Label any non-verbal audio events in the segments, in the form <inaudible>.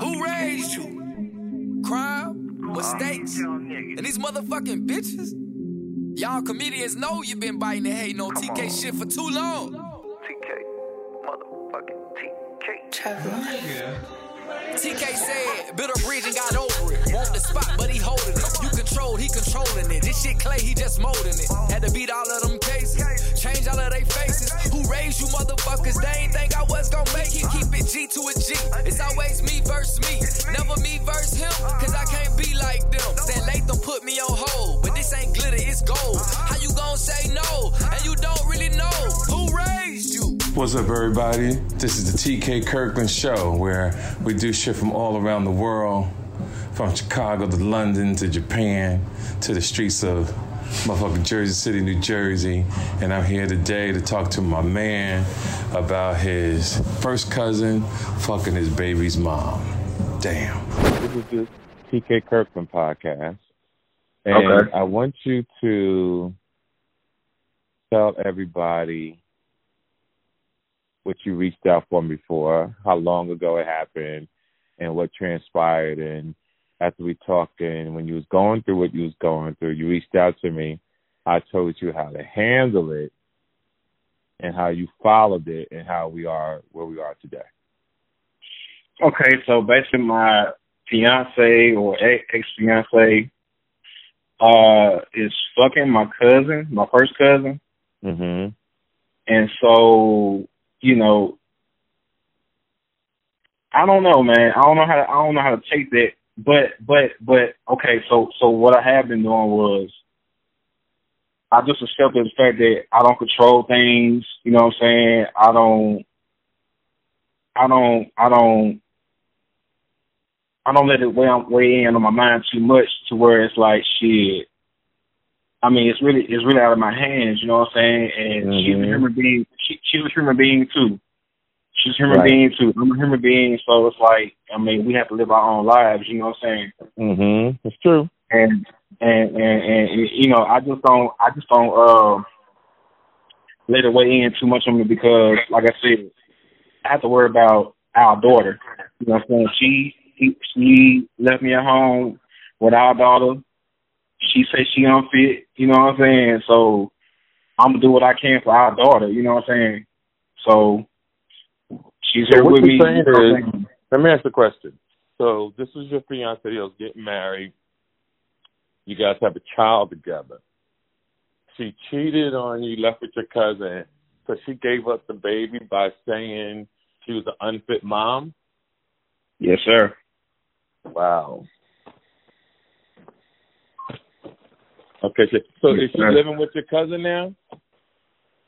Who raised you? Crime? Mistakes? And these motherfucking bitches? Y'all comedians know you been biting and hating on TK shit for too long. TK. Motherfucking TK. Yeah. TK said, built a bridge and got over it. Want the spot, but he holding it. You controlled, he controlling it. This shit clay, he just molding it. Had to beat all of them cases, change all of they faces. Who raised you motherfuckers? They ain't think I was gonna make it. Keep it G to a G. It's always me versus me. Never me versus him, cause I can't be like them. Said Latham put me on hold, but this ain't glitter, it's gold. How you gonna say no? And you don't really know who raised you. What's up, everybody? This is the TK Kirkland Show, where we do shit from all around the world, from Chicago to London to Japan to the streets of motherfucking Jersey City, New Jersey. And I'm here today to talk to my man about his first cousin fucking his baby's mom. Damn. This is the TK Kirkland podcast. And Okay. I want you to tell everybody what you reached out for me for, how long ago it happened, and what transpired. And after we talked, and when you was going through what you was going through, you reached out to me. I told you how to handle it, and how you followed it, and how we are where we are today. Okay, so basically my fiance or ex fiance uh is fucking my cousin, my first cousin. Mhm. And so, you know I don't know, man. I don't know how to I don't know how to take that. But but but okay, so so what I have been doing was I just accepted the fact that I don't control things, you know what I'm saying? I don't I don't I don't I don't let it weigh, weigh in on my mind too much to where it's like shit. I mean, it's really it's really out of my hands, you know what I'm saying? And she's a human being. She, she's a human being too. She's a human Right. being too. I'm a human being, so it's like I mean, we have to live our own lives, you know what I'm saying? Mhm. It's true. and and and, and you know, I just don't I just don't uh let it weigh in too much on me because like I said, I have to worry about our daughter. You know what I'm saying? She she, she left me at home with our daughter. She said she unfit, you know what I'm saying? So I'm gonna do what I can for our daughter, you know what I'm saying? So she's So here what with me. saying you know what I'm is-? Let me ask a question. So this is your fiance was getting married. You guys have a child together. She cheated on you, left with your cousin, so she gave up the baby by saying she was an unfit mom. Yes, sir. Wow. Okay, so, so Yes, is she sir. living with your cousin now?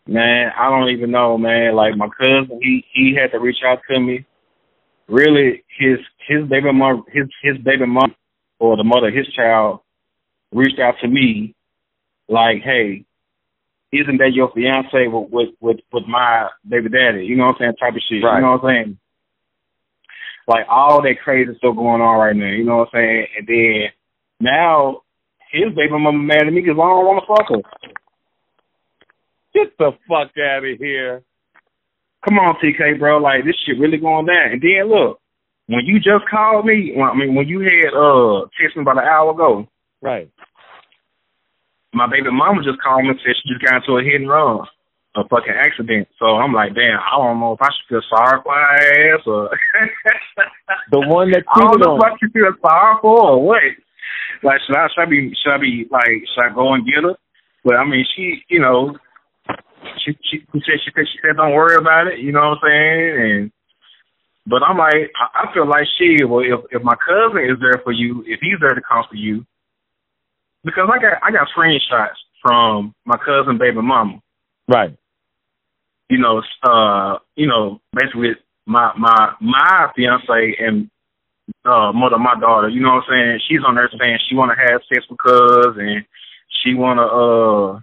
Man, I don't even know, man. Like my cousin, he he had to reach out to me. Really, his his baby mom, his his baby mom, or the mother of his child, reached out to me, like, "Hey, isn't that your fiance with with with, with my baby daddy?" You know what I'm saying? Type of shit. Right. You know what I'm saying? Like all that crazy stuff going on right now. You know what I'm saying? And then now his baby mama mad at me because I don't want to fuck her. Get the fuck out of here. Come on, TK, bro. Like this shit really going down. And then look, when you just called me, I mean when you had uh texted me about an hour ago, Right. my baby mama just called me and said she just got into a hit and run, a fucking accident. So I'm like, damn, I don't know if I should feel sorry for her ass or The one that <laughs> I don't know on if I should feel sorry for or what. Like should I should I be should I be like should I go and get her? But I mean she you know she she, she said she said she said don't worry about it, you know what I'm saying? And but I'm like I, I feel like she. well if if my cousin is there for you, if he's there to come for you because I got I got screenshots from my cousin baby mama. Right. You know, uh, you know, basically my my my fiance and uh mother of my daughter, you know what I'm saying? She's on there saying she wanna have sex with cuz and she wanna uh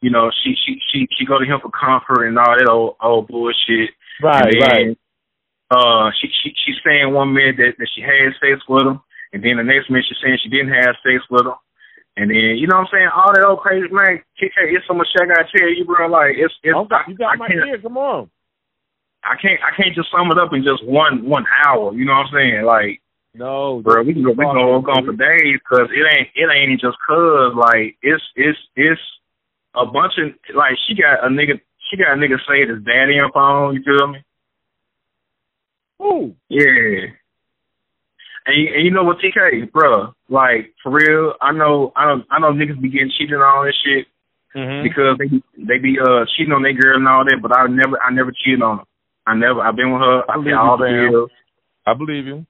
you know, she she she she go to him for comfort and all that old old bullshit. Right, and then, right. Uh she she she's saying one minute that, that she had sex with him and then the next minute she's saying she didn't have sex with him. And then you know what I'm saying, all that old crazy man, KK, it's so much shit I gotta tell you, bro. Like it's it's Okay, I, you got I my ear. Come on. I can't I can't just sum it up in just one one hour. You know what I'm saying? Like, No, bro, we can go we can go on for days because it ain't it ain't just cause like it's it's it's a bunch of like she got a nigga she got a nigga say his daddy on phone. You feel me? Ooh. Yeah. And you, and you know what, TK, bro? Like for real, I know I know I know niggas be getting cheated on all this shit Mm-hmm. because they be, they be uh cheating on their girl and all that. But I never I never cheated on her. I never I've been with her. I I believe all you, the bills. I believe you.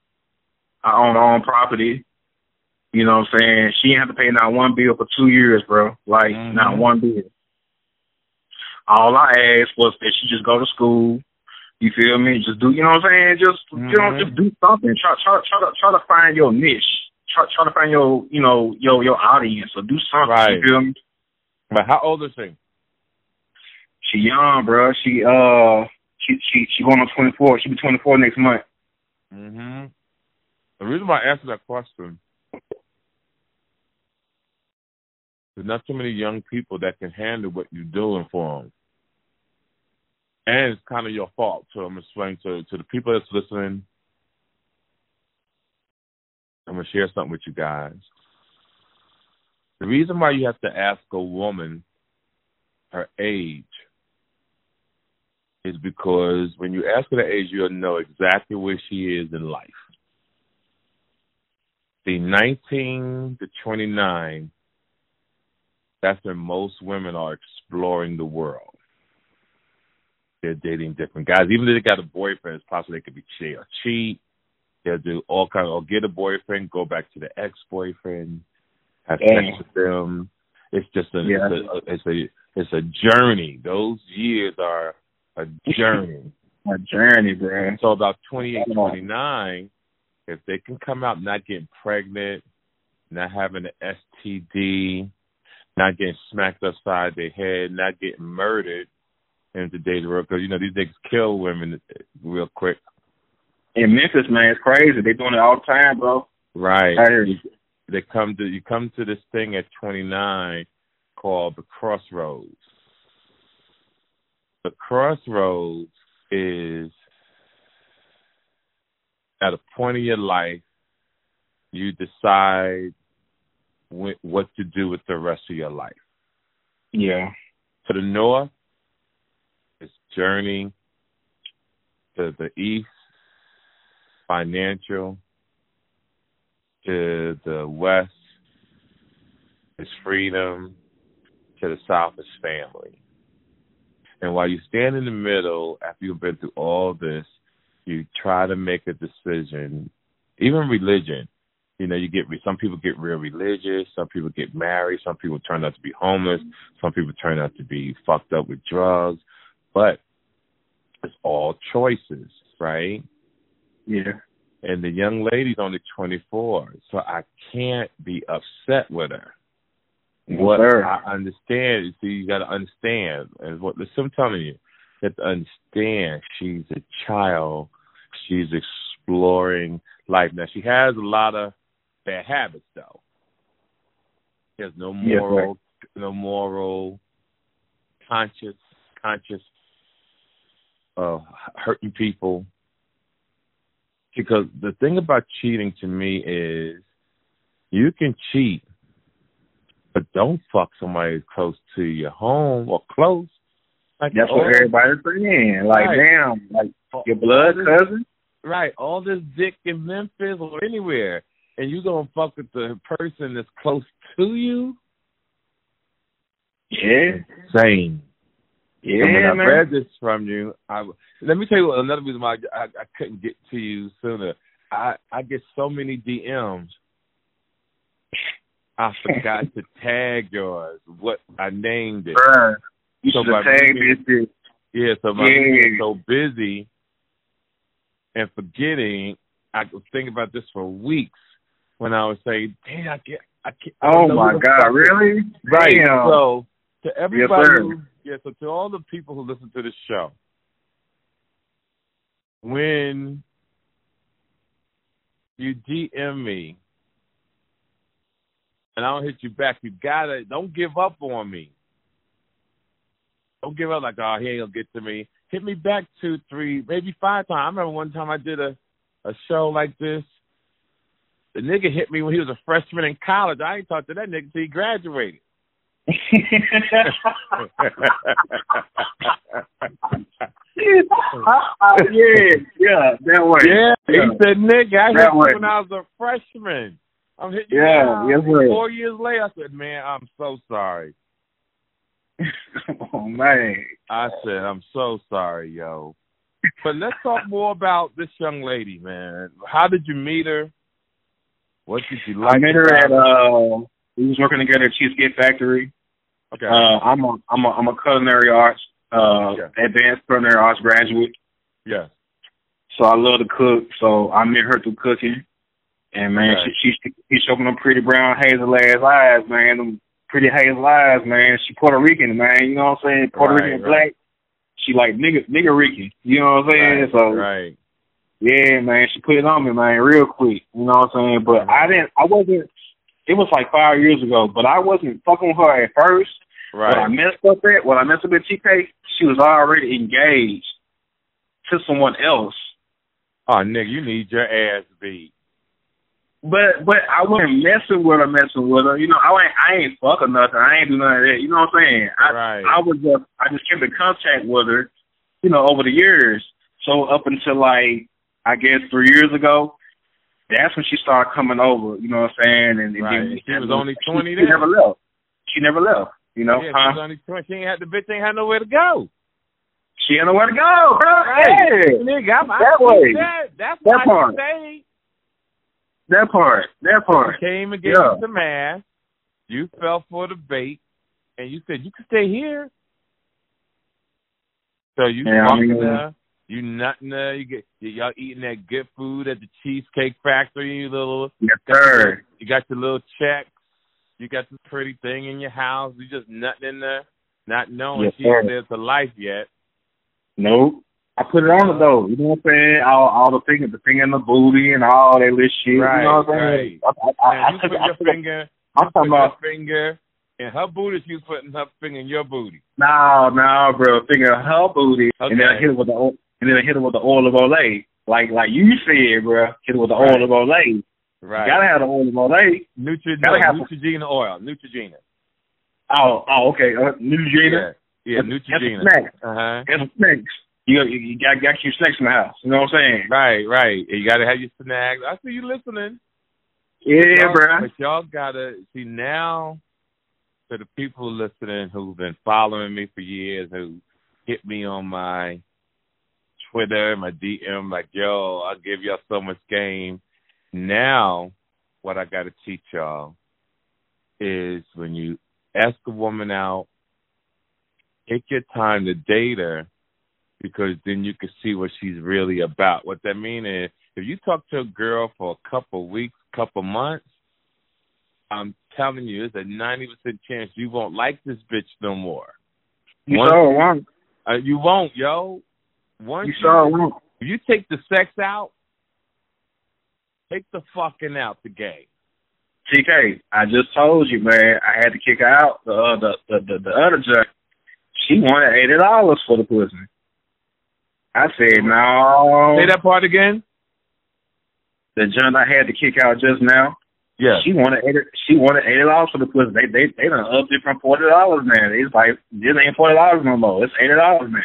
I own my own property. You know what I'm saying? She ain't have to pay not one bill for two years, bro. Like Mhm. not one bill. All I asked was that she just go to school. You feel me? Just do you know what I'm saying? Just you know, Mhm. just do something. Try try try to try to find your niche. Try try to find your you know your your audience or do something. Right. You feel me? But how old is she? She young, bro. She uh she she she going on 24. She be 24 next month. Mm-hmm. The reason why I asked that question there's not too many young people that can handle what you're doing for them. And it's kind of your fault. So I'm explaining to to the people that's listening. I'm gonna share something with you guys. The reason why you have to ask a woman her age is because when you ask her the age, you'll know exactly where she is in life. The 19 to 29, that's when most women are exploring the world. They're dating different guys. Even if they got a boyfriend, it's possible they could be cheat or cheat. They'll do all kind of, or get a boyfriend, go back to the ex-boyfriend, have Damn. sex with them. It's just a, Yeah. it's a, it's a, it's a journey. Those years are a journey. <laughs> a journey, bro. So about 28, 29, if they can come out not getting pregnant, not having an STD, not getting smacked upside their head, not getting murdered in today's world, because, you know, these niggas kill women real quick. In Memphis, man, it's crazy. They doing it all the time, bro. Right. You. They come to, you come to this thing at 29 called the crossroads. The crossroads is at a point in your life, you decide wh- what to do with the rest of your life. Yeah. To the north, it's journey. To the east, financial. To the west, is freedom. To the south, is family. And while you stand in the middle, after you've been through all this, you try to make a decision. Even religion, you know, you get some people get real religious, some people get married, some people turn out to be homeless, some people turn out to be fucked up with drugs, but it's all choices, right? Yeah. And the young lady's only 24, so I can't be upset with her. Yes, what sir. I understand, you see, you got to understand, and what listen, I'm telling you, you have to understand she's a child, she's exploring life. Now she has a lot of bad habits, though. She has no Yes, moral, no moral, conscious, conscious, uh, hurting people. Because the thing about cheating to me is, you can cheat but don't fuck somebody close to your home or close. Like That's what everybody's saying. Like, Right. damn, like your blood cousin. Right, all this dick in Memphis or anywhere, and you gonna fuck with the person that's close to you? Yeah. Same. Yeah, and when I man. read this from you, I let me tell you another reason why I, I, I couldn't get to you sooner. I I get so many DMs. I <laughs> forgot to tag yours. What I named it. Bruh, you So should have by tagged this. Yeah, so my Yeah. so busy and forgetting, I was thinking about this for weeks when I was saying, "Dang, I get, I can't." I Oh my God, really? Right. Damn. So to everybody, sir. who, yeah. So to all the people who listen to this show, when you DM me and I don't hit you back, you gotta don't give up on me. Don't give up like, oh, he ain't gonna get to me. hit me back two, three, maybe five times. I remember one time I did a a show like this. The nigga hit me when he was a freshman in college. I ain't talked to that nigga till he graduated. <laughs> <laughs> yeah, yeah, that way. Yeah, he said, nigga, I hit you when I was a freshman. I'm hitting you Yeah, yes, sir. Four years later, I said, man, I'm so sorry. <laughs> oh man. I said, I'm so sorry, yo. But let's talk more about this young lady, man. How did you meet her? What did you like? I met her at uh we was working together at Cheesecake Factory. Okay. Uh I'm a I'm a I'm a culinary arts uh Yeah. advanced culinary arts graduate. yes. So I love to cook. So I met her through cooking. And man, Okay. she she she showed me them pretty brown hazel ass eyes, man. Them pretty hazel eyes, man. She Puerto Rican, man. You know what I'm saying? Puerto Right, Rican right. black. She like nigga nigga Rican. You know what I'm saying? Right, so right. yeah, man, she put it on me, man, real quick. You know what I'm saying? But mm-hmm. I didn't I wasn't it was like five years ago, but I wasn't fucking with her at first. Right. What I messed up at, what I messed up at TK, she was already engaged to someone else. Oh, nigga, you need your ass beat. But but I wasn't messing with her, messing with her. You know, I ain't I ain't fuck or nothing. I ain't do none of that. You know what I'm saying? I Right. I was just I just kept in contact with her, you know, over the years. So up until like I guess three years ago, that's when she started coming over. You know what I'm saying? And, and Right. then She was only 20 She, then? she never left. She never left. You know, yeah, huh? she was only 20. She ain't had the bitch ain't had nowhere to go. She had nowhere to go, bro. Right. Yeah. Nigga, I'm, I That see way. That. That's That why part. she stayed. That part. That part. You came and gave Yeah. you some ass. You fell for the bait, and you said you can stay here. So you Yeah, I mean- her, you nutting her, You get y'all eating that good food at the Cheesecake Factory. You little, Yes, sir. you got your little checks. You got this pretty thing in your house. You just nutting in there, not knowing Yes, she sir. ain't lived life yet. Nope. I put it on her though. You know what I'm saying? All all the finger, the finger in the booty and all that little shit. Right, you know what I'm saying? I, I, I, I you took, put I your finger, I'm talking put about finger in her booty. She was putting her finger in your booty. no, no, bro. Finger in her booty, and then I hit it with the and then I hit it with the oil of Olay, like like you said, bro. Hit it with the Right. oil of Olay. Right. You gotta have the oil of Olay. Nutri- Gotta have- Neutrogena oil. Neutrogena. Oh, oh, okay. Uh, Neutrogena. Yeah, yeah Neutrogena. Uh huh. And snakes. You you, you got got your snakes in the house. You know what I'm saying? Right, right. You got to have your snags. I see you listening. Yeah, y'all, bro. But y'all gotta see now. For the people listening who've been following me for years, who hit me on my Twitter, my DM, like, yo, I'll give y'all so much game. Now, what I got to teach y'all is when you ask a woman out, take your time to date her because then you can see what she's really about. What that mean is, if you talk to a girl for a couple weeks, couple months, I'm telling you, it's a 90% chance you won't like this bitch no more. You Once- sure won't. Uh, you won't, yo. Once You sure won't. if you take the sex out, take the fucking out the game. TK, I just told you, man. I had to kick her out. The uh, the, the the the other judge, she wanted eighty dollars for the pussy. I said no. Say that part again. The judge I had to kick out just now. Yeah. She wanted eighty. She wanted eighty dollars for the pussy. They they they done upped it from forty dollars, man. It's like this ain't forty dollars no more. It's eighty dollars, man.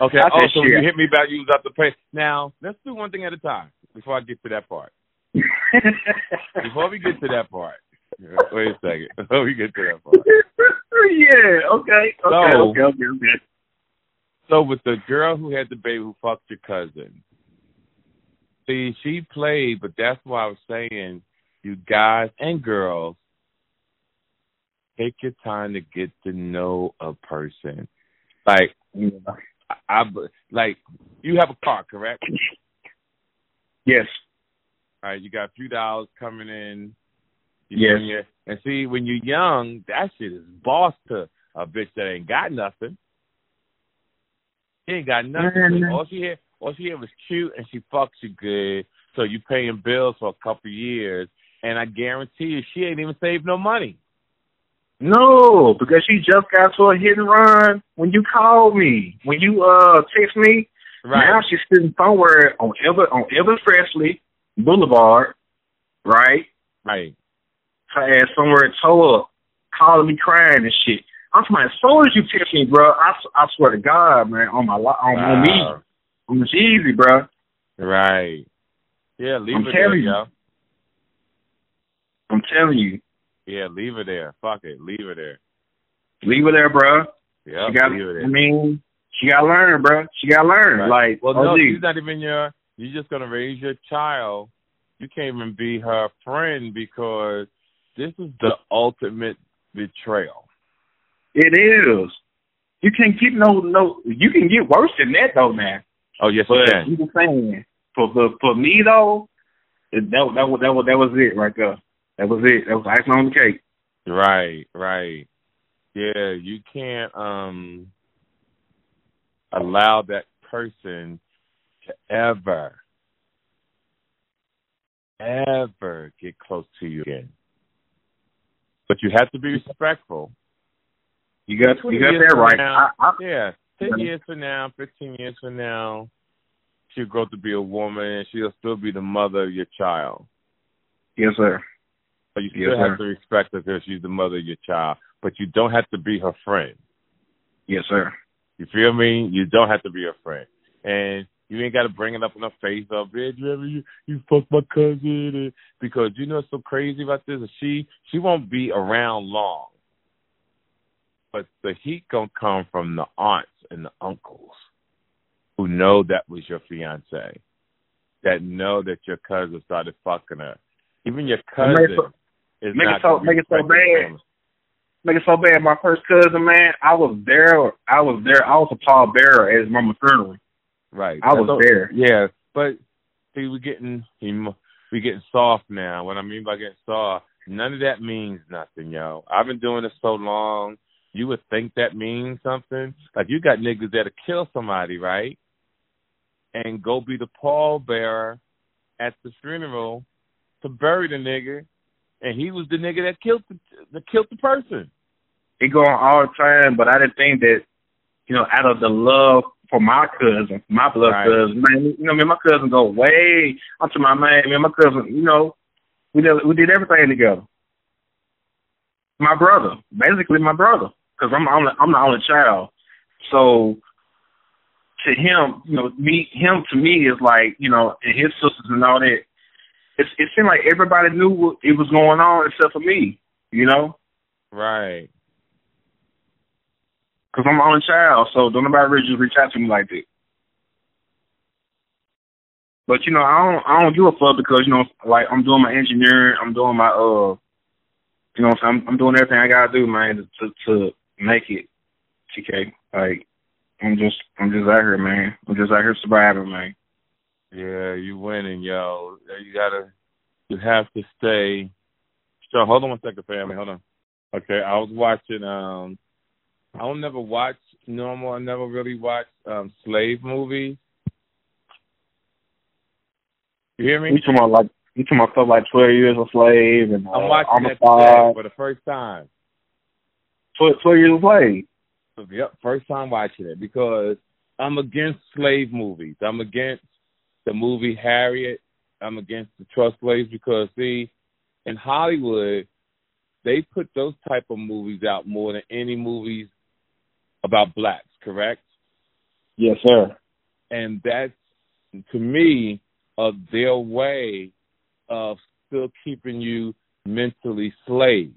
Okay. I Oh, so shit. you hit me back, you was up to pay. Now let's do one thing at a time before I get to that part. Before we get to that part. Wait a second. Before we get to that part. yeah. <laughs> <laughs> Okay. Okay. So- okay. Okay. Okay. So with the girl who had the baby who fucked your cousin, see, she played, but that's why I was saying, you guys and girls, take your time to get to know a person. Like, I, I like you have a car, correct? Yes. All right, you got a few dollars coming in. You Yes. your- and see, when you're young, that shit is boss to a bitch that ain't got nothing. She ain't got nothing. Mhm. All she had, all she had was cute, and she fucks you good. So you paying bills for a couple years, and I guarantee you, she ain't even saved no money. No, because she just got to a hit and run when you called me. When you uh text me, Right. now she's sitting somewhere on Ever on Elvis Presley Boulevard, right? Right. Her ass somewhere toe up, calling me crying and shit. I'm talking, as soon as you text me, bro, I, I swear to God, man, on my on, on me, on this easy, bro. Right. Yeah, leave I'm it there, telling you. yo. I'm telling you, Yeah, leave it there. Fuck it. Leave it there. leave her there, bro. Yeah, leave it there. I mean, she got to learn, bro. She got to learn. Right. Like, well, no, OG. she's not even your. You're just gonna raise your child. You can't even be her friend because this is the ultimate betrayal. It is. You can't get no no. You can get worse than that though, man. Oh yes, But you can. you just saying for for for me though, that that was that was that was it right there. That was it. That was icing on the cake. Right, right. Yeah, you can't um allow that person to ever ever get close to you again. But you have to be respectful. You got you got that right. now- I, I, Yeah. Ten years from now, fifteen years from now, she'll grow to be a woman and she'll still be the mother of your child. yes, sir. But you still Yes, have sir. to respect her because she's the mother of your child. But you don't have to be her friend. Yes, sir. You feel me? You don't have to be her friend. And you ain't got to bring it up in her face. Oh, bitch, you ever you, you fucked my cousin? And, because you know what's so crazy about this? She she won't be around long. But the heat gonna come from the aunts and the uncles who know that was your fiance, that know that your cousin started fucking her. Even your Make cousin it so- is make it not so- make it so bad. Make it so bad. My first cousin, man, I was there. I was there. I was a pallbearer at his mama's funeral. Right. I was there. Yeah, but see, we're getting we getting soft now. What I mean by getting soft, none of that means nothing, yo. I've been doing this so long. You would think that means something. Like you got niggas that'll kill somebody, right? And go be the pallbearer at the funeral to bury the nigga, and he was the nigga that killed the that killed the person. It go on all the time, but I didn't think that, you know, out of the love for my cousin, my blood Right. cousin, man, you know, me and my cousin go way up to my man, me and my cousin, you know, we did we did everything together. My brother, basically my brother, because I'm I'm the, I'm the only child, so to him, you know, me him to me is like, you know, and his sisters and all that. It it seemed like everybody knew what it was going on except for me, you know. Right. Cause I'm the only child, so don't nobody really just reach out to me like that. But you know, I don't I don't give a fuck because you know, like I'm doing my engineering, I'm doing my uh, you know, I'm? I'm, I'm doing everything I gotta do, man, to to make it. TK, like I'm just I'm just out here, man. I'm just out here surviving, man. Yeah, you winning, yo. You gotta, you have to stay. So hold on one second, family. Hold on. Okay, I was watching. Um, I don't never watch normal. I never really watch um slave movies. You hear me? You talking about like you talking about stuff like Twelve Years a Slave and uh, I'm watching that Homicide. today for the first time. Twelve, 12 Years a Slave. Yep, first time watching it because I'm against slave movies. I'm against the movie Harriet. I'm against the trust slaves because see, in Hollywood, they put those type of movies out more than any movies about blacks, correct? Yes, sir. And that's to me of their way of still keeping you mentally slave.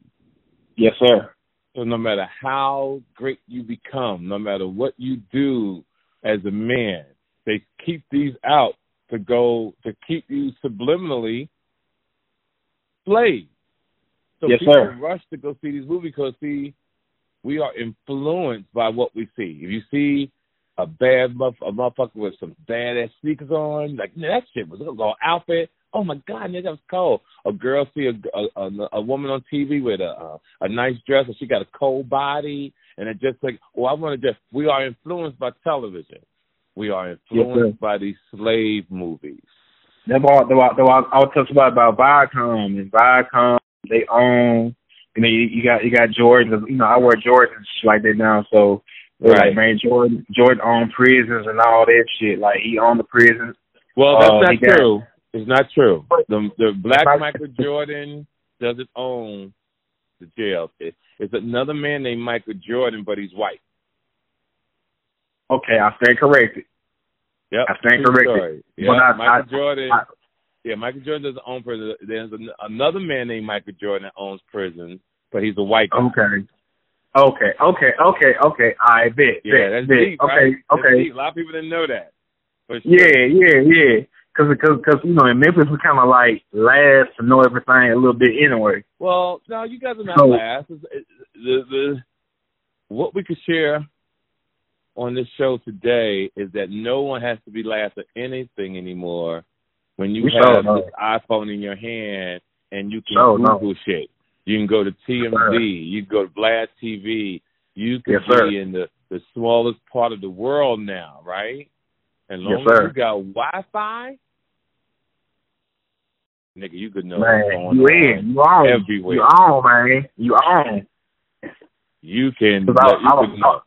Yes, sir. So no matter how great you become, no matter what you do as a man, they keep these out to go to keep you subliminally slave. So Yes, people sir. rush to go see these movies because see, we are influenced by what we see. If you see a bad muff, a motherfucker with some badass sneakers on, like that shit was a little outfit. Oh my god, nigga, that was cold. A girl see a a, a, a woman on TV with a, a a nice dress and she got a cold body, and it just like, oh, I want to just. We are influenced by television. We are influenced by these slave movies. That's why, that's why, that's why I was talking about about Viacom and Viacom. They own You know, you, you got you got Jordan. You know, I wear Jordans like that now. So Right. like, man, Jordan Jordan owned prisons and all that shit. Like he owned the prisons. Well, that's Uh, not he got- true. It's not true. The the black Michael Jordan doesn't own the jail. It, it's another man named Michael Jordan, but he's white. Okay, I stand corrected. Yep. I stand corrected. Yeah, But I- Michael I- Jordan. I- yeah, Michael Jordan doesn't own prison. There's an, another man named Michael Jordan that owns prison, but he's a white guy. Okay. Okay, okay, okay, okay. I bet. Yeah, bet, that's bet. deep, Okay, right? That's okay. deep. A lot of people didn't know that. But Yeah, yeah, yeah. Cause, cause, cause, you know, in Memphis we kind of like last to know everything a little bit anyway. Well, no, you guys are not So- last. It's- it- The the what we could share on this show today is that no one has to be last at anything anymore when you have this iPhone in your hand and you can. Google shit. You can go to TMZ, sir. you can go to Blast TV, you can Yes, sir. be in the the smallest part of the world now, right? And Yes, long as you got Wi-Fi, nigga, you could know what's Man, going you on in, you on, everywhere. you on, man, you on. You can. I, you I, can I,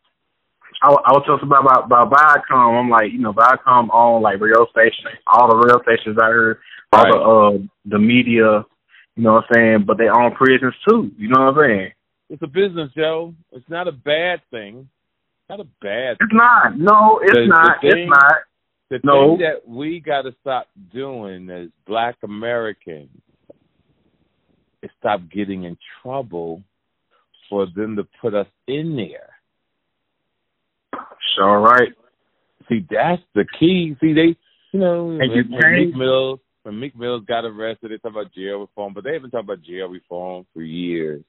I, I was talking about about, about Viacom. I'm like, you know, Viacom on like radio stations, all the radio stations I heard, all Right. the uh the media, you know what I'm saying? But they own prisons too. You know what I'm saying? it's a business, Joe. It's not a bad thing. Not a bad. It's not. No, it's The- the not. thing- it's not. The No. thing that we got to stop doing as Black Americans is stop getting in trouble for them to put us in there. Sure, right. See, that's the key. See, they, you know, And when, you when Meek Mills, when Meek Mills got arrested, they talk about jail reform, but they haven't talked about jail reform for years.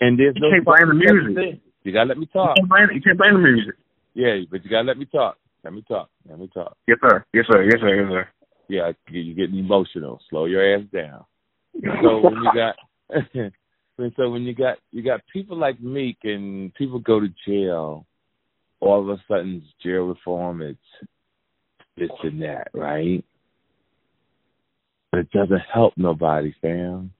And there's You no can't blame the music. thing. You gotta let me You talk. can't blame, you can't blame the music. Yeah, but you gotta let me talk. Let me talk. Let me talk. Yes, sir. Yes, sir. Yes, sir. Yes, sir. Yeah, you're getting emotional. Slow your ass down. So when you got, <laughs> and so when you got you got people like Meek and people go to jail, all of a sudden jail reform it's this and that, right? But it doesn't help nobody, fam.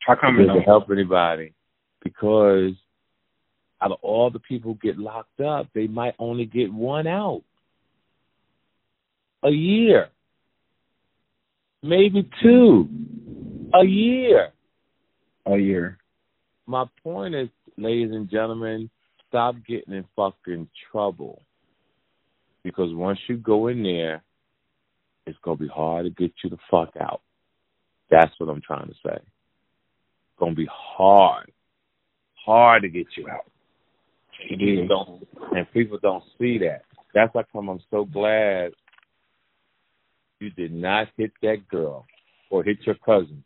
How come It doesn't help anybody because out of all the people who get locked up, they might only get one out a year, maybe two a year. A year. My point is, ladies and gentlemen, stop getting in fucking trouble because once you go in there, it's gonna be hard to get you the fuck out. That's what I'm trying to say. It's gonna be hard, hard to get you out. It People is. don't, and people don't see that. That's how come I'm so glad you did not hit that girl or hit your cousin.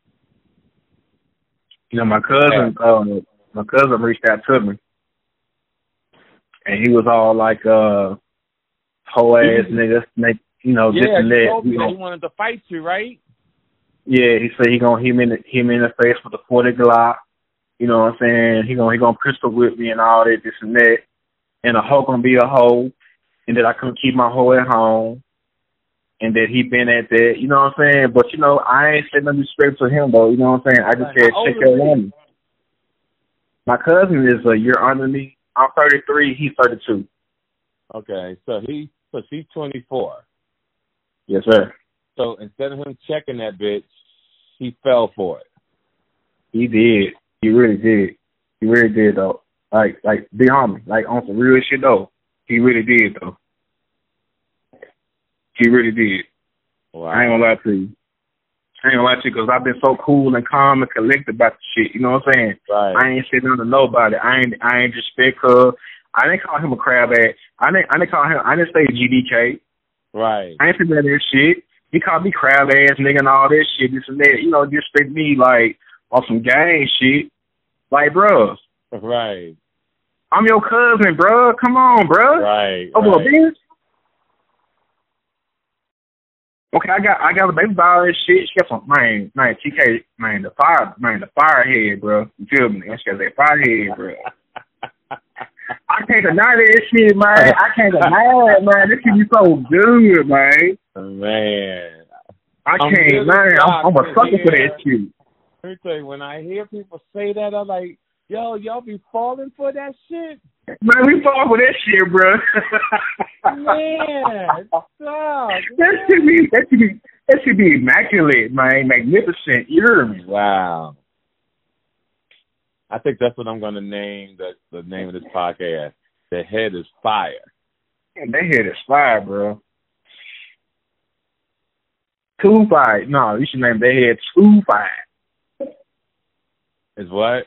You know, my cousin, uh, my cousin reached out to me, and he was all like, uh, whole ass nigga, make you know, this yeah, and you that. told me You that know. he wanted to fight you, right? Yeah, he said he gonna hit me in the, hit me in the face with a forty Glock. You know what I'm saying? He gonna he gonna pistol whip me and all that, this and that. And a hoe gonna be a hoe, and that I couldn't keep my hoe at home, and that he been at that. You know what I'm saying? But you know, I ain't said nothing straight to him though. You know what I'm saying? I just Right. said How old check your he? woman. My cousin is a year under me. I'm 33. He's 32. Okay, so he so she's 24. Yes, sir. So instead of him checking that bitch, he fell for it. He did. He really did. He really did though. Like, like, be homie. Like on some real shit though. He really did though. He really did. Wow. I ain't gonna lie to you. I ain't gonna lie to you because I've been so cool and calm and collected about the shit. You know what I'm saying? right. I ain't nothing to nobody. I ain't. I ain't disrespect her. I didn't call him a crab ass. I didn't. I didn't call him. I didn't say GDK. right. I ain't saying that shit. He called me crab ass nigga and all that shit. This and that. You know, disrespect me like on some gang shit. Like, bro, Right. I'm your cousin, bro. Come on, bro. Right. Oh, well, right. bitch. Okay, I got I got a baby doll and shit. She got some man, man, TK, man, the fire, man, the firehead, bro. You feel me? She got that firehead, bro. I can't deny that shit, man. I can't deny it, man. This shit be so good, man. Man. I I'm can't, really man. I'm, I'm a sucker for that shit. Let me tell you, when I hear people say that, I'm like, yo, y'all be falling for that shit. Man, we fall for that shit, bro. <laughs> Man, stop. that should be that should be that should be immaculate, man, magnificent. You hear me? Wow. I think that's what I'm going to name the the name of this podcast. The head is fire. Man, they hit is fire, bro. Two five. No, you should name they head two five. Is what?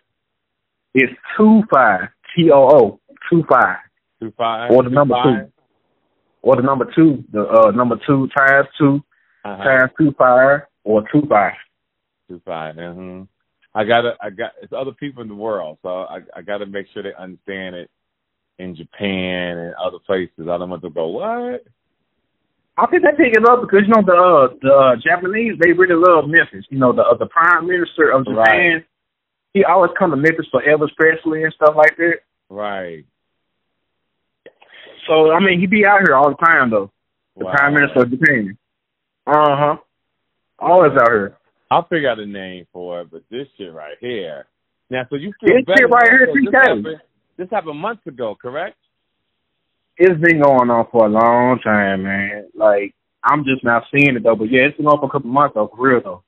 It's two five. T O O. Two five. Two five. Or the two number five? two. Or the number two. The uh number two times two Uh-huh. times two five or two five. Two five. Uh-huh. I gotta. I got. It's other people in the world, so I I gotta make sure they understand it in Japan and other places. I don't want to go what. I think they pick it up because you know the uh, the uh, Japanese they really love Memphis. You know the uh, the Prime Minister of Japan. Right. He always come to Memphis for Elvis Presley and stuff like that. Right. So I mean he be out here all the time though. The Wow. Prime Minister of Japan. Uh huh. Always out here. I'll figure out a name for it, but this shit right here. Now, so you feel This better shit right here, this happened, this happened months ago, correct? It's been going on for a long time, man. Like I'm just not seeing it though. But yeah, it's been on for a couple months though, for real though.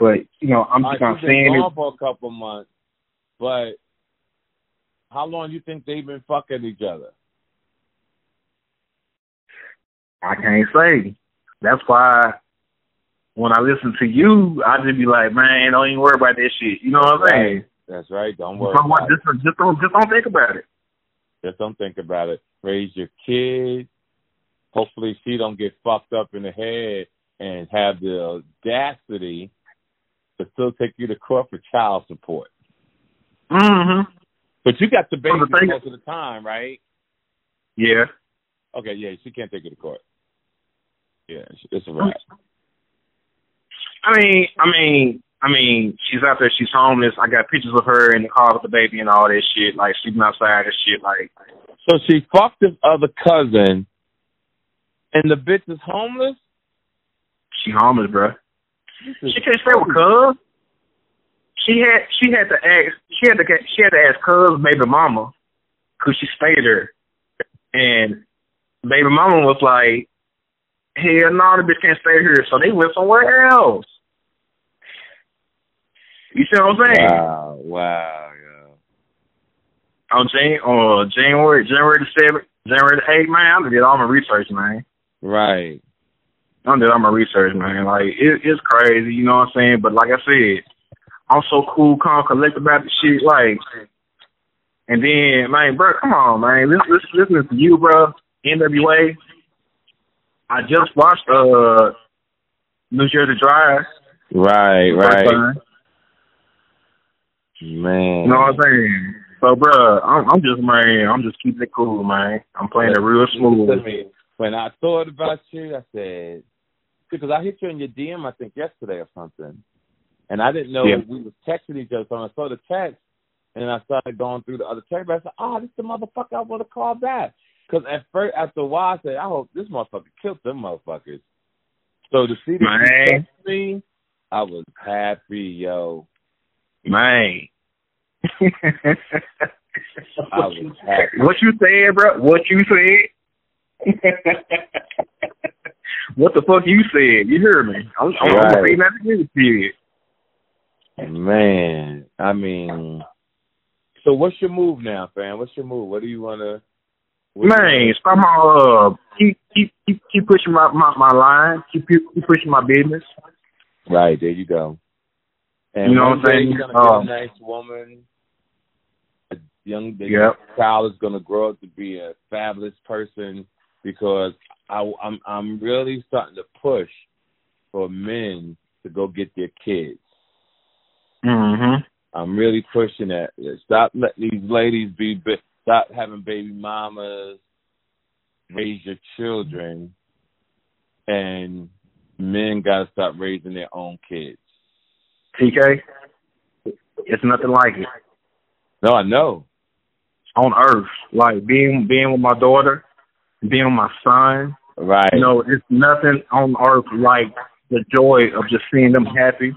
But you know, I'm just right, not seeing it. for a couple months, but how long do you think they've been fucking each other? I can't say. That's why when I listen to you, I just be like, man, don't even worry about that shit. You know what I'm saying? That's right. Don't worry Just, about it. just, just don't just don't think about it. Just don't think about it. Raise your kid. Hopefully, she don't get fucked up in the head and have the audacity to still take you to court for child support. Mm-hmm. But you got the baby Well, the thing- most of the time, right? Yeah. Okay, yeah, she can't take it to court. Yeah, it's a wrap. I mean, I mean, I mean, she's out there. She's homeless. I got pictures of her in the car with the baby and all that shit, like sleeping outside and shit. Like, So she fucked his other cousin, and the bitch is homeless. she homeless, bro. She can't stay with Cuz. She had she had to ask she had to get, she had to ask Cuz baby mama could she stayed there, and baby mama was like, "Hell no, the bitch can't stay here." So they went somewhere else. You see what I'm saying? Wow, wow, yeah. On Jan uh, January January the seventh, January the eighth, man, I did all my research, man. Right. I did all my research, man. Like it, it's crazy, you know what I'm saying? But like I said, I'm so cool, calm, collect about the shit, like. And then, man, bro, come on, man. Listen, listen, listen to you, bro. NWA. I just watched uh New Jersey Drive. Right, right. time. Man. You know what I'm saying? So, bro, I'm, I'm just man. I'm just keeping it cool, man. I'm playing it real smooth. Listen to me. When I thought about you, I said, because I hit you in your DM, I think yesterday or something, and I didn't know Yeah. we was texting each other. So I saw the text, and I started going through the other text. But I said, "Oh, this the motherfucker I want to call back." Because at first, after a while, I said, "I hope this motherfucker killed them motherfuckers." So to see that you text me, I was happy, yo. Man. <laughs> I was happy. what you said, bro? What you said? <laughs> what the fuck you said? You hear me? I'm, I'm, Right. nothing you said. Man, I mean, so what's your move now, fam? What's your move? What do you want to? Man, stop my uh, keep keep keep keep pushing my my, my line. Keep keep keep pushing my business. Right there, you go. And You know what I'm saying? You're gonna Um, get a nice woman. A young the Yep. child is gonna grow up to be a fabulous person because I, I'm I'm really starting to push for men to go get their kids. Mm-hmm. I'm really pushing that. Stop letting these ladies be. Stop having baby mamas. Raise your children, and men gotta stop raising their own kids. TK, it's nothing like it No, I know. on earth. Like being being with my daughter, being with my son. Right. You know, it's nothing on earth like the joy of just seeing them happy.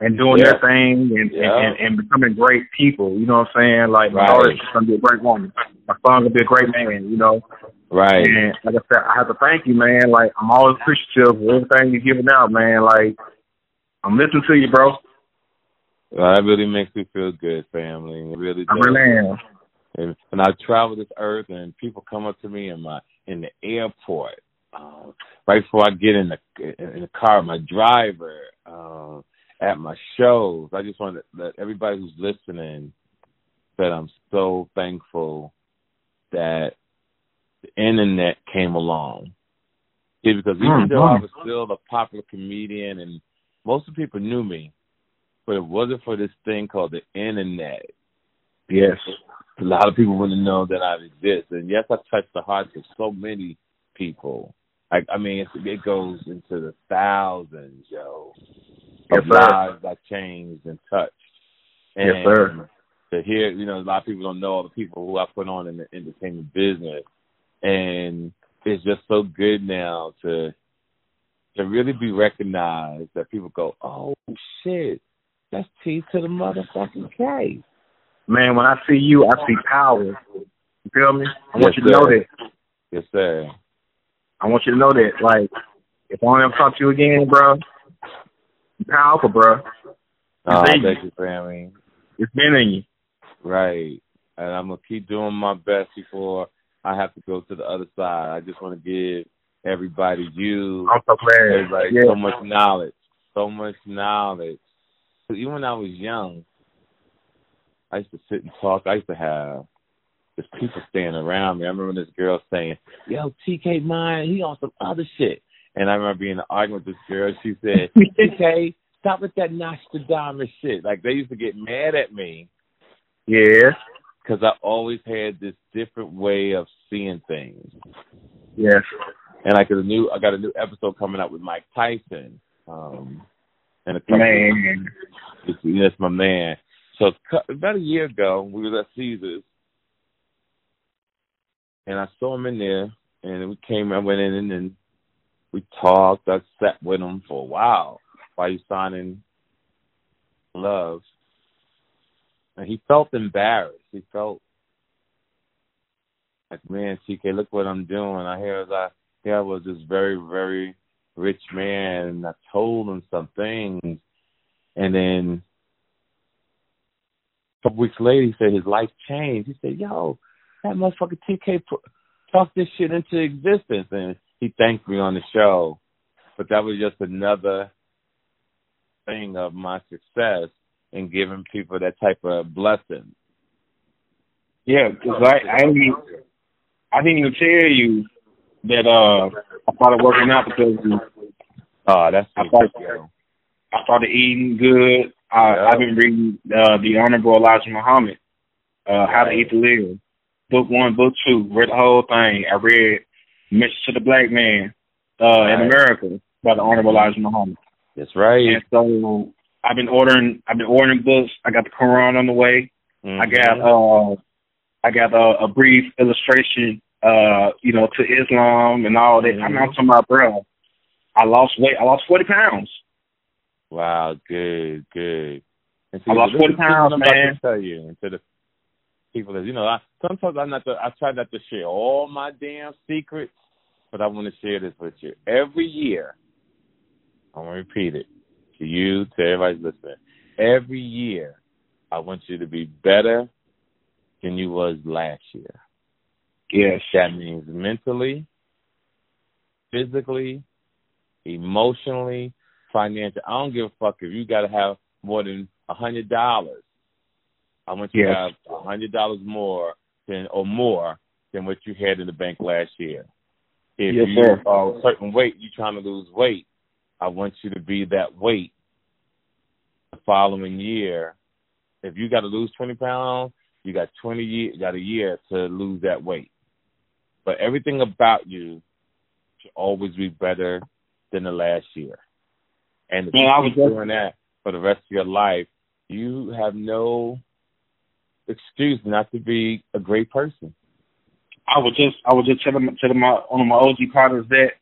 And doing Yeah. their thing and, Yeah. and, and becoming great people. You know what I'm saying? Like my Right. daughter's gonna be a great woman. My son's gonna be a great man. You know. Right. And like I said, I have to thank you, man. Like I'm always appreciative of everything you're giving out, man. Like I'm listening to you, bro. Well, that really makes me feel good, family. It really I really am. And when I travel this earth and people come up to me in my in the airport, um, right before I get in the in the car, my driver, um, at my shows, I just want to let everybody who's listening that I'm so thankful that the internet came along. See, because even hmm, though I was still a popular comedian and most of the people knew me, but it wasn't for this thing called the internet Yes. a lot of people wouldn't know that I exist. And yes, I touched the hearts of so many people. Like, I mean, it's, it goes into the thousands, yo, Yes, sir. lives I changed and touched. And Yes, sir. To hear, you know, a lot of people don't know all the people who I put on in the entertainment business, and it's just so good now to to really be recognized that people go, oh shit, that's T to the motherfucking K. Man, when I see you, I see power. You feel me? I want Yes, you to know that. Yes, sir. I want you to know that. Like, if I don't ever talk to you again, bro, powerful, bro. Oh, Thank you. family. It's been in you. Right. And I'm gonna keep doing my best before I have to go to the other side. I just want to give everybody you, I'm so glad. everybody Yeah. so much knowledge, so much knowledge. 'Cause Even when I was young, I used to sit and talk. I used to have just people standing around me. I remember this girl saying, "Yo, TK, mine, he on some other shit." And I remember being in an argument with this girl. She said, <laughs> "TK, stop with that Nostradamus shit." Like they used to get mad at me Yeah. because I always had this different way of seeing things. Yes. And like a new, I got a new episode coming out with Mike Tyson. Um, and a couple, Man. that's my man. So about a year ago, we was at Caesars, and I saw him in there, and we came, I went in, and then we talked. I sat with him for a while while he signing Love, and he felt embarrassed. He felt like, man, TK, look what I'm doing. I hear I here I was this very, very rich man, and I told him some things, and then a couple weeks later, he said his life changed. He said, "Yo, that motherfucker TK talked this shit into existence," and he thanked me on the show. But that was just another thing of my success in giving people that type of blessing. Yeah, because I, I didn't even, I didn't even tell you that uh I started working out because Oh, that's I thought- I started eating good. I, Yeah. I've been reading uh, the Honorable Elijah Muhammad, uh, How to Eat to Live, book one, book two. Read the whole thing. I read Mission to the Black Man uh, in America by the Honorable Elijah Muhammad. That's right. And so I've been ordering. I've been ordering books. I got the Quran on the way. I got uh, I got a, a brief illustration, uh, you know, to Islam and all that. I mean, I'm talking about, bro. I lost weight. I lost forty pounds. Wow, good, good. And I lost 40 is what pounds, I'm man. To tell you, and to the people that you know, I, sometimes I'm not. To, I try not to share all my damn secrets, but I want to share this with you. Every year, I'm gonna repeat it to you, to everybody listening. Every year, I want you to be better than you was last year. Yes. That means mentally, physically, emotionally, financially. I don't give a fuck if you got to have more than a hundred dollars. I want you Yes. to have a hundred dollars more than or more than what you had in the bank last year. If Yes, you sir. are a certain weight, you're trying to lose weight. I want you to be that weight the following year. If you got to lose twenty pounds, you got twenty year, got a year to lose that weight. But everything about you should always be better than the last year. And if you I was keep doing that for the rest of your life, you have no excuse me not to be a great person. I was just I was just telling telling my one of my OG partners that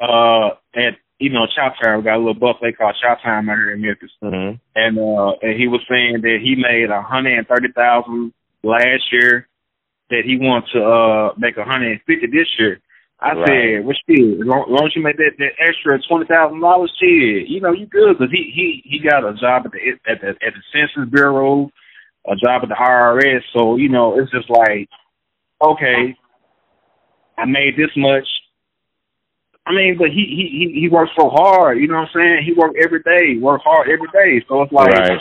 uh at you know, Chow Town. We got a little buffet called Chow Time out here in Memphis. Mm-hmm. And uh and he was saying that he made a hundred and thirty thousand last year, that he wants to uh make a hundred and fifty this year. I Right. said, well, shit, as long, as long as you make that, that extra twenty thousand dollars, shit, you know, you good because he he he got a job at the at the at the Census Bureau, a job at the IRS. So you know, it's just like, okay, I made this much. I mean, but he he he he works so hard. You know what I'm saying? He worked every day, work hard every day. So it's like, Right.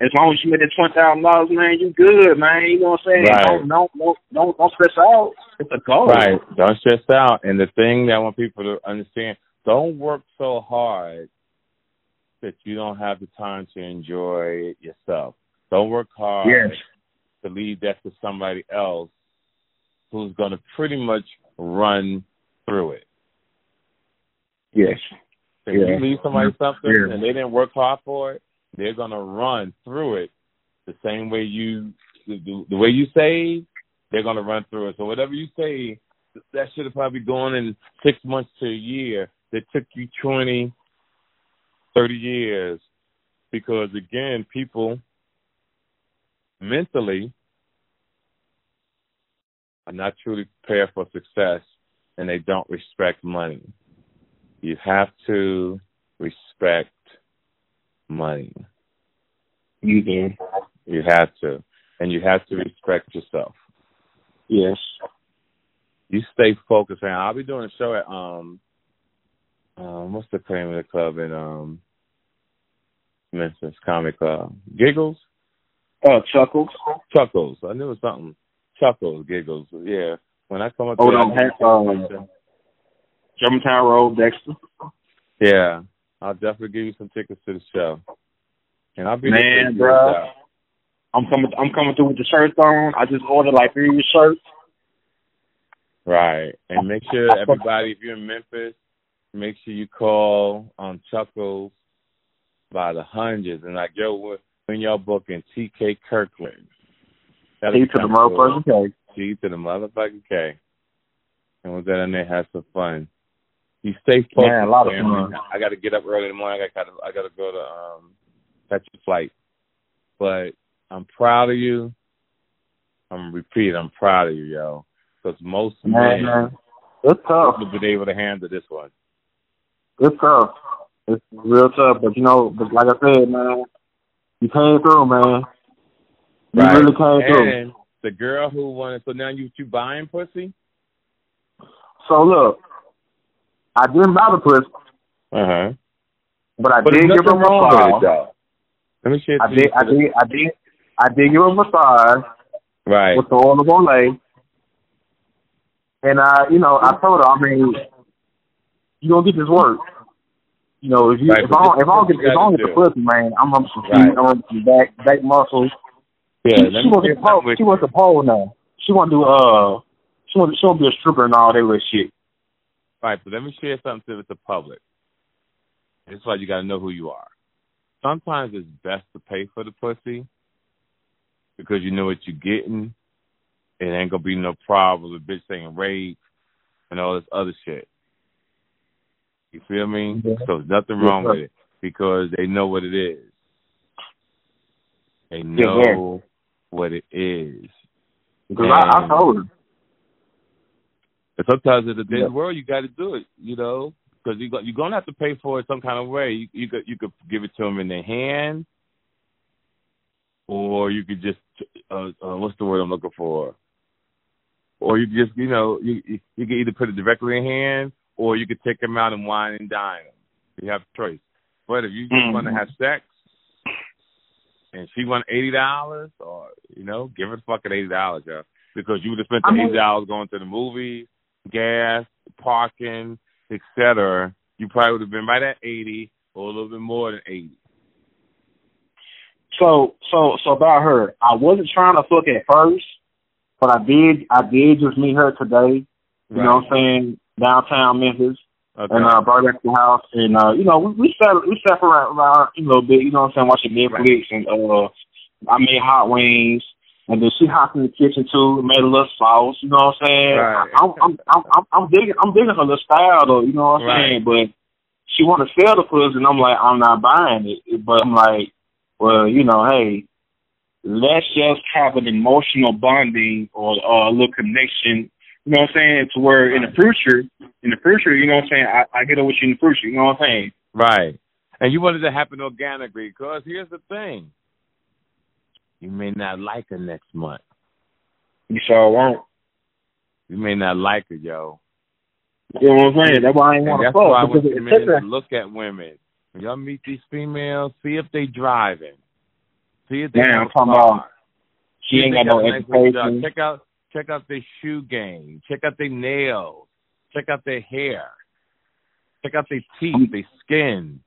as long as you make that twenty thousand dollars, man, you good, man. You know what I'm saying? Right. Don't, don't don't don't don't stress out. It's a goal. Right. Don't stress out. And the thing that I want people to understand, don't work so hard that you don't have the time to enjoy yourself. Don't work hard Yes. to leave that to somebody else who's going to pretty much run through it. Yes. If Yeah. you leave somebody mm-hmm. something Yeah. and they didn't work hard for it, they're going to run through it the same way you, the, the, the way you say, they're going to run through it. So whatever you say, that should have probably gone in six months to a year. That took you twenty, thirty years. Because again, people mentally are not truly prepared for success and they don't respect money. You have to respect money. You do. You have to. And you have to respect yourself. Yes. You stay focused. And I'll be doing a show at um um what's the name of the club in um Memphis Comic Club? Giggles? Uh, Chuckles. Chuckles. I knew it was something. Chuckles, giggles. Yeah. When I come up Oh, have, um, Germantown Road, Dexter. Yeah. I'll definitely give you some tickets to the show. And I'll be Man, there for you, bruh. so. I'm coming. I'm coming through with the shirts on. I just ordered like three shirts. Right. And make sure everybody, if you're in Memphis, make sure you call on Chuckles by the hundreds and like, yo, when- when y'all booking TK Kirkland. That'll T to the come cool. motherfucking K. G to the motherfucking K. And with that in there, have some fun. You stay focused. Man, a lot of fun. I got to get up early in the morning. I got to I got to go to um catch a flight. But I'm proud of you. I'm repeat. I'm proud of you, yo. Because most Man, men man. It's tough. have been able to handle this one. It's tough. It's real tough. But you know, but like I said, man, you came through, man. You Right. really came through. And the girl who wanted, so now you you buying pussy? So look, I didn't buy the pussy, Uh huh. but I But did give her a wrong with it, massage. Let me share I did. I did, I did, I did give her a massage Right. with the oil of Olay. And I, you know, I told her, I mean, you gonna get this work. You know, if you Right, if I don't if I don't get if I don't get the pussy, man, I'm on some Right. I'm on some back back muscles. Yeah. she, she wants to pole. She wants to pole now. She want to do uh. She want she want to be a stripper and all that little shit. Right, but let me share something with the public. This is why you got to know who you are. Sometimes it's best to pay for the pussy because you know what you're getting. It ain't gonna be no problem with bitch saying rape and all this other shit. You feel me? Yeah. So there's nothing wrong sure. with it because they know what it is. They Yeah, know what it is. Because I, I And- told her. But sometimes in today's Yeah. world, you got to do it, you know, because you go, you're gonna have to pay for it some kind of way. You, you could you could give it to them in their hand, or you could just uh, uh, what's the word I'm looking for? Or you just you know you you you could either put it directly in hand, or you could take them out and wine and dine them. You have a choice. But if you just want to mm-hmm. have sex, and she want eighty dollars, or you know, give her the fucking eighty dollars, yo, because you would have spent the eighty dollars going to the movies, gas, parking, etc. You probably would have been right at eighty or a little bit more than eighty. So so so about her, I wasn't trying to fuck at first, but I did I did just meet her today. You know what I'm saying? Downtown Memphis. Okay. and uh brought back to the house and uh you know we we sat we sat around, around a little bit, you know what I'm saying, watching Netflix and uh I made hot wings and then she hopped in the kitchen too, made a little sauce, you know what I'm saying? Right. I'm I'm I'm I'm I'm digging I'm digging her little style though, you know what I'm Right. saying? But she want to sell the pussy, and I'm like, I'm not buying it. But I'm like, well, you know, hey, let's just have an emotional bonding or, or a little connection. You know what I'm saying? To where in the future, in the future, you know what I'm saying? I, I get it with you in the future. You know what I'm saying? Right. And you wanted to happen organically because here's the thing. You may not like her next month. You sure won't. You may not like her, yo. You know what I'm saying? That's why I ain't want to that's why I want it men to look at women. Y'all meet these females, see if they driving. See if they I'm talking about she ain't got no education. Check out check out their shoe game. Check out their nails. Check out their hair. Check out their teeth, their skin.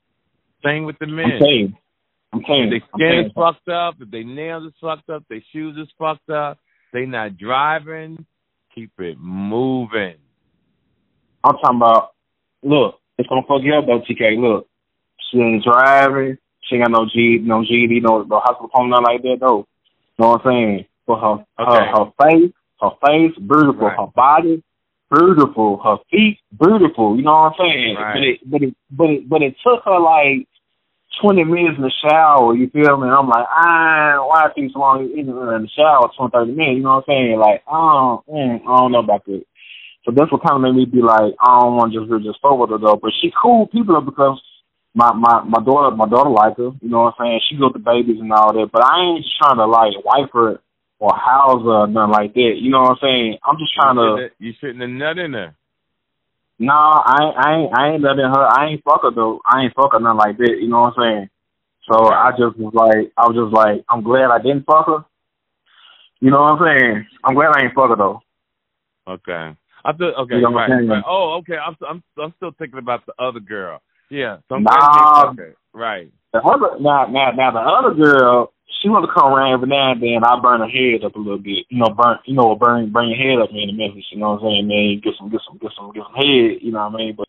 Same with the men. I'm saying. I'm saying. If their skin is fucked up, if their nails is fucked up, their shoes is fucked up, they not driving, keep it moving. I'm talking about. Look, it's gonna fuck you up though, TK. Look, she ain't driving. She ain't got no G, no GD, no no hospital phone, nothing like that though. Know what I'm saying? But her Okay. her her face, her face, beautiful. Right. Her body, beautiful. Her feet, beautiful. You know what I'm saying? Right. But it but it but it but it took her like twenty minutes in the shower. You feel me? And I'm like, ah, why it take so long in in the shower? Twenty thirty minutes. You know what I'm saying? Like, oh, mm, I don't know about that. So that's what kind of made me be like, I don't want to just really just with her though. But she cool people because my my my daughter my daughter like her. You know what I'm saying? She got the babies and all that. But I ain't just trying to like wipe her or house or nothing like that. You know what I'm saying? I'm just trying you to. you shouldn't have nut in her. Nah, I I ain't, I ain't letting her. I ain't fuck her though. I ain't fuck her nothing like that. You know what I'm saying? So I just was like, I was just like, I'm glad I didn't fuck her. You know what I'm saying? I'm glad I ain't fuck her though. Okay. I thought okay, You know right, right. Oh, okay. I'm I'm I'm still thinking about the other girl. Yeah. Nah. glad you didn't fuck her. Right. The other now, now, now the other girl, she want to come around every now and then. I burn her head up a little bit. You know, burn, you know, burn, burn your head up in the Memphis. You know what I'm saying, man? Get some, get some, get some, get some head. You know what I mean? But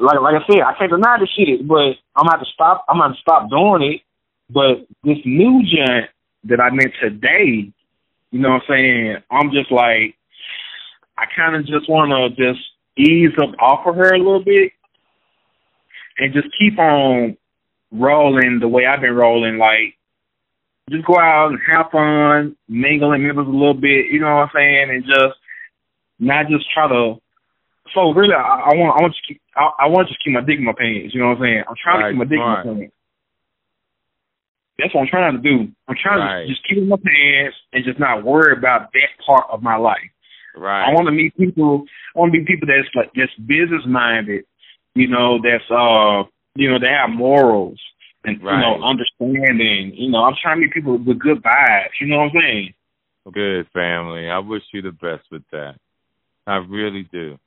like, like I said, I can't deny the shit. But I'm gonna have to stop. I'm gonna have to stop doing it. But this new joint that I met today, you know what I'm saying? I'm just like, I kind of just want to just ease up off of her a little bit and just keep on rolling the way I've been rolling, like just go out and have fun, mingle and members a little bit, you know what I'm saying, and just not just try to. So really, I, I want I want to keep I, I want to just keep my dick in my pants. You know what I'm saying? I'm trying Right, to keep my dick in my pants. That's what I'm trying to do. I'm trying Right. to just keep it in my pants and just not worry about that part of my life. Right. I want to meet people. I want to meet people that's like just business minded. You know, that's uh, you know, they have morals and you know, understanding. You know, I'm trying to meet people with good vibes. You know what I'm saying? Good family. I wish you the best with that. I really do.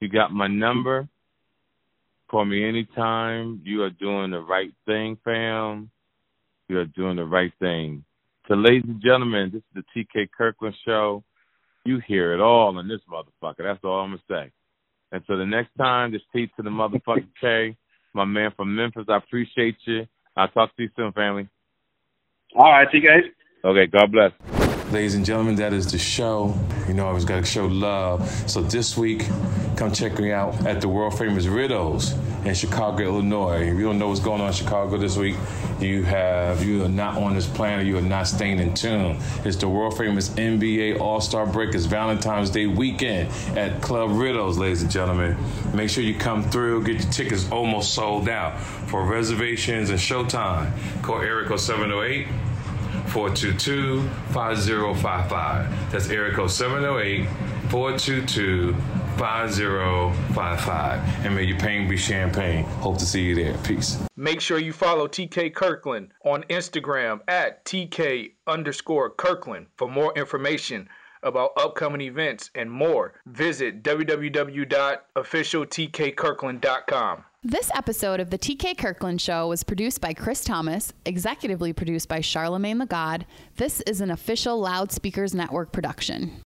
You got my number. Call me anytime. You are doing the right thing, fam. You are doing the right thing. So, ladies and gentlemen, this is the TK Kirkland Show. You hear it all in this motherfucker. That's all I'm going to say. And so the next time, just T to the motherfucking <laughs> K, my man from Memphis, I appreciate you. I'll talk to you soon, family. All right, see you guys. Okay, God bless. Ladies and gentlemen, that is the show. You know, I always got to show love. So this week, come check me out at the world famous Riddles in Chicago, Illinois. If you don't know what's going on in Chicago this week, you have you are not on this planet. You are not staying in tune. It's the world famous NBA All Star Break. It's Valentine's Day weekend at Club Riddles, ladies and gentlemen. Make sure you come through. Get your tickets almost sold out. For reservations and showtime, call Eric 0708 422 5055. That's area code 708 422 5055. And may your pain be champagne. Hope to see you there. Peace. Make sure you follow TK Kirkland on Instagram at TK underscore Kirkland for more information about upcoming events and more. Visit www.officialtkkirkland.com. This episode of the TK Kirkland Show was produced by Chris Thomas, executively produced by Charlemagne the God. This is an official Loudspeakers Network production.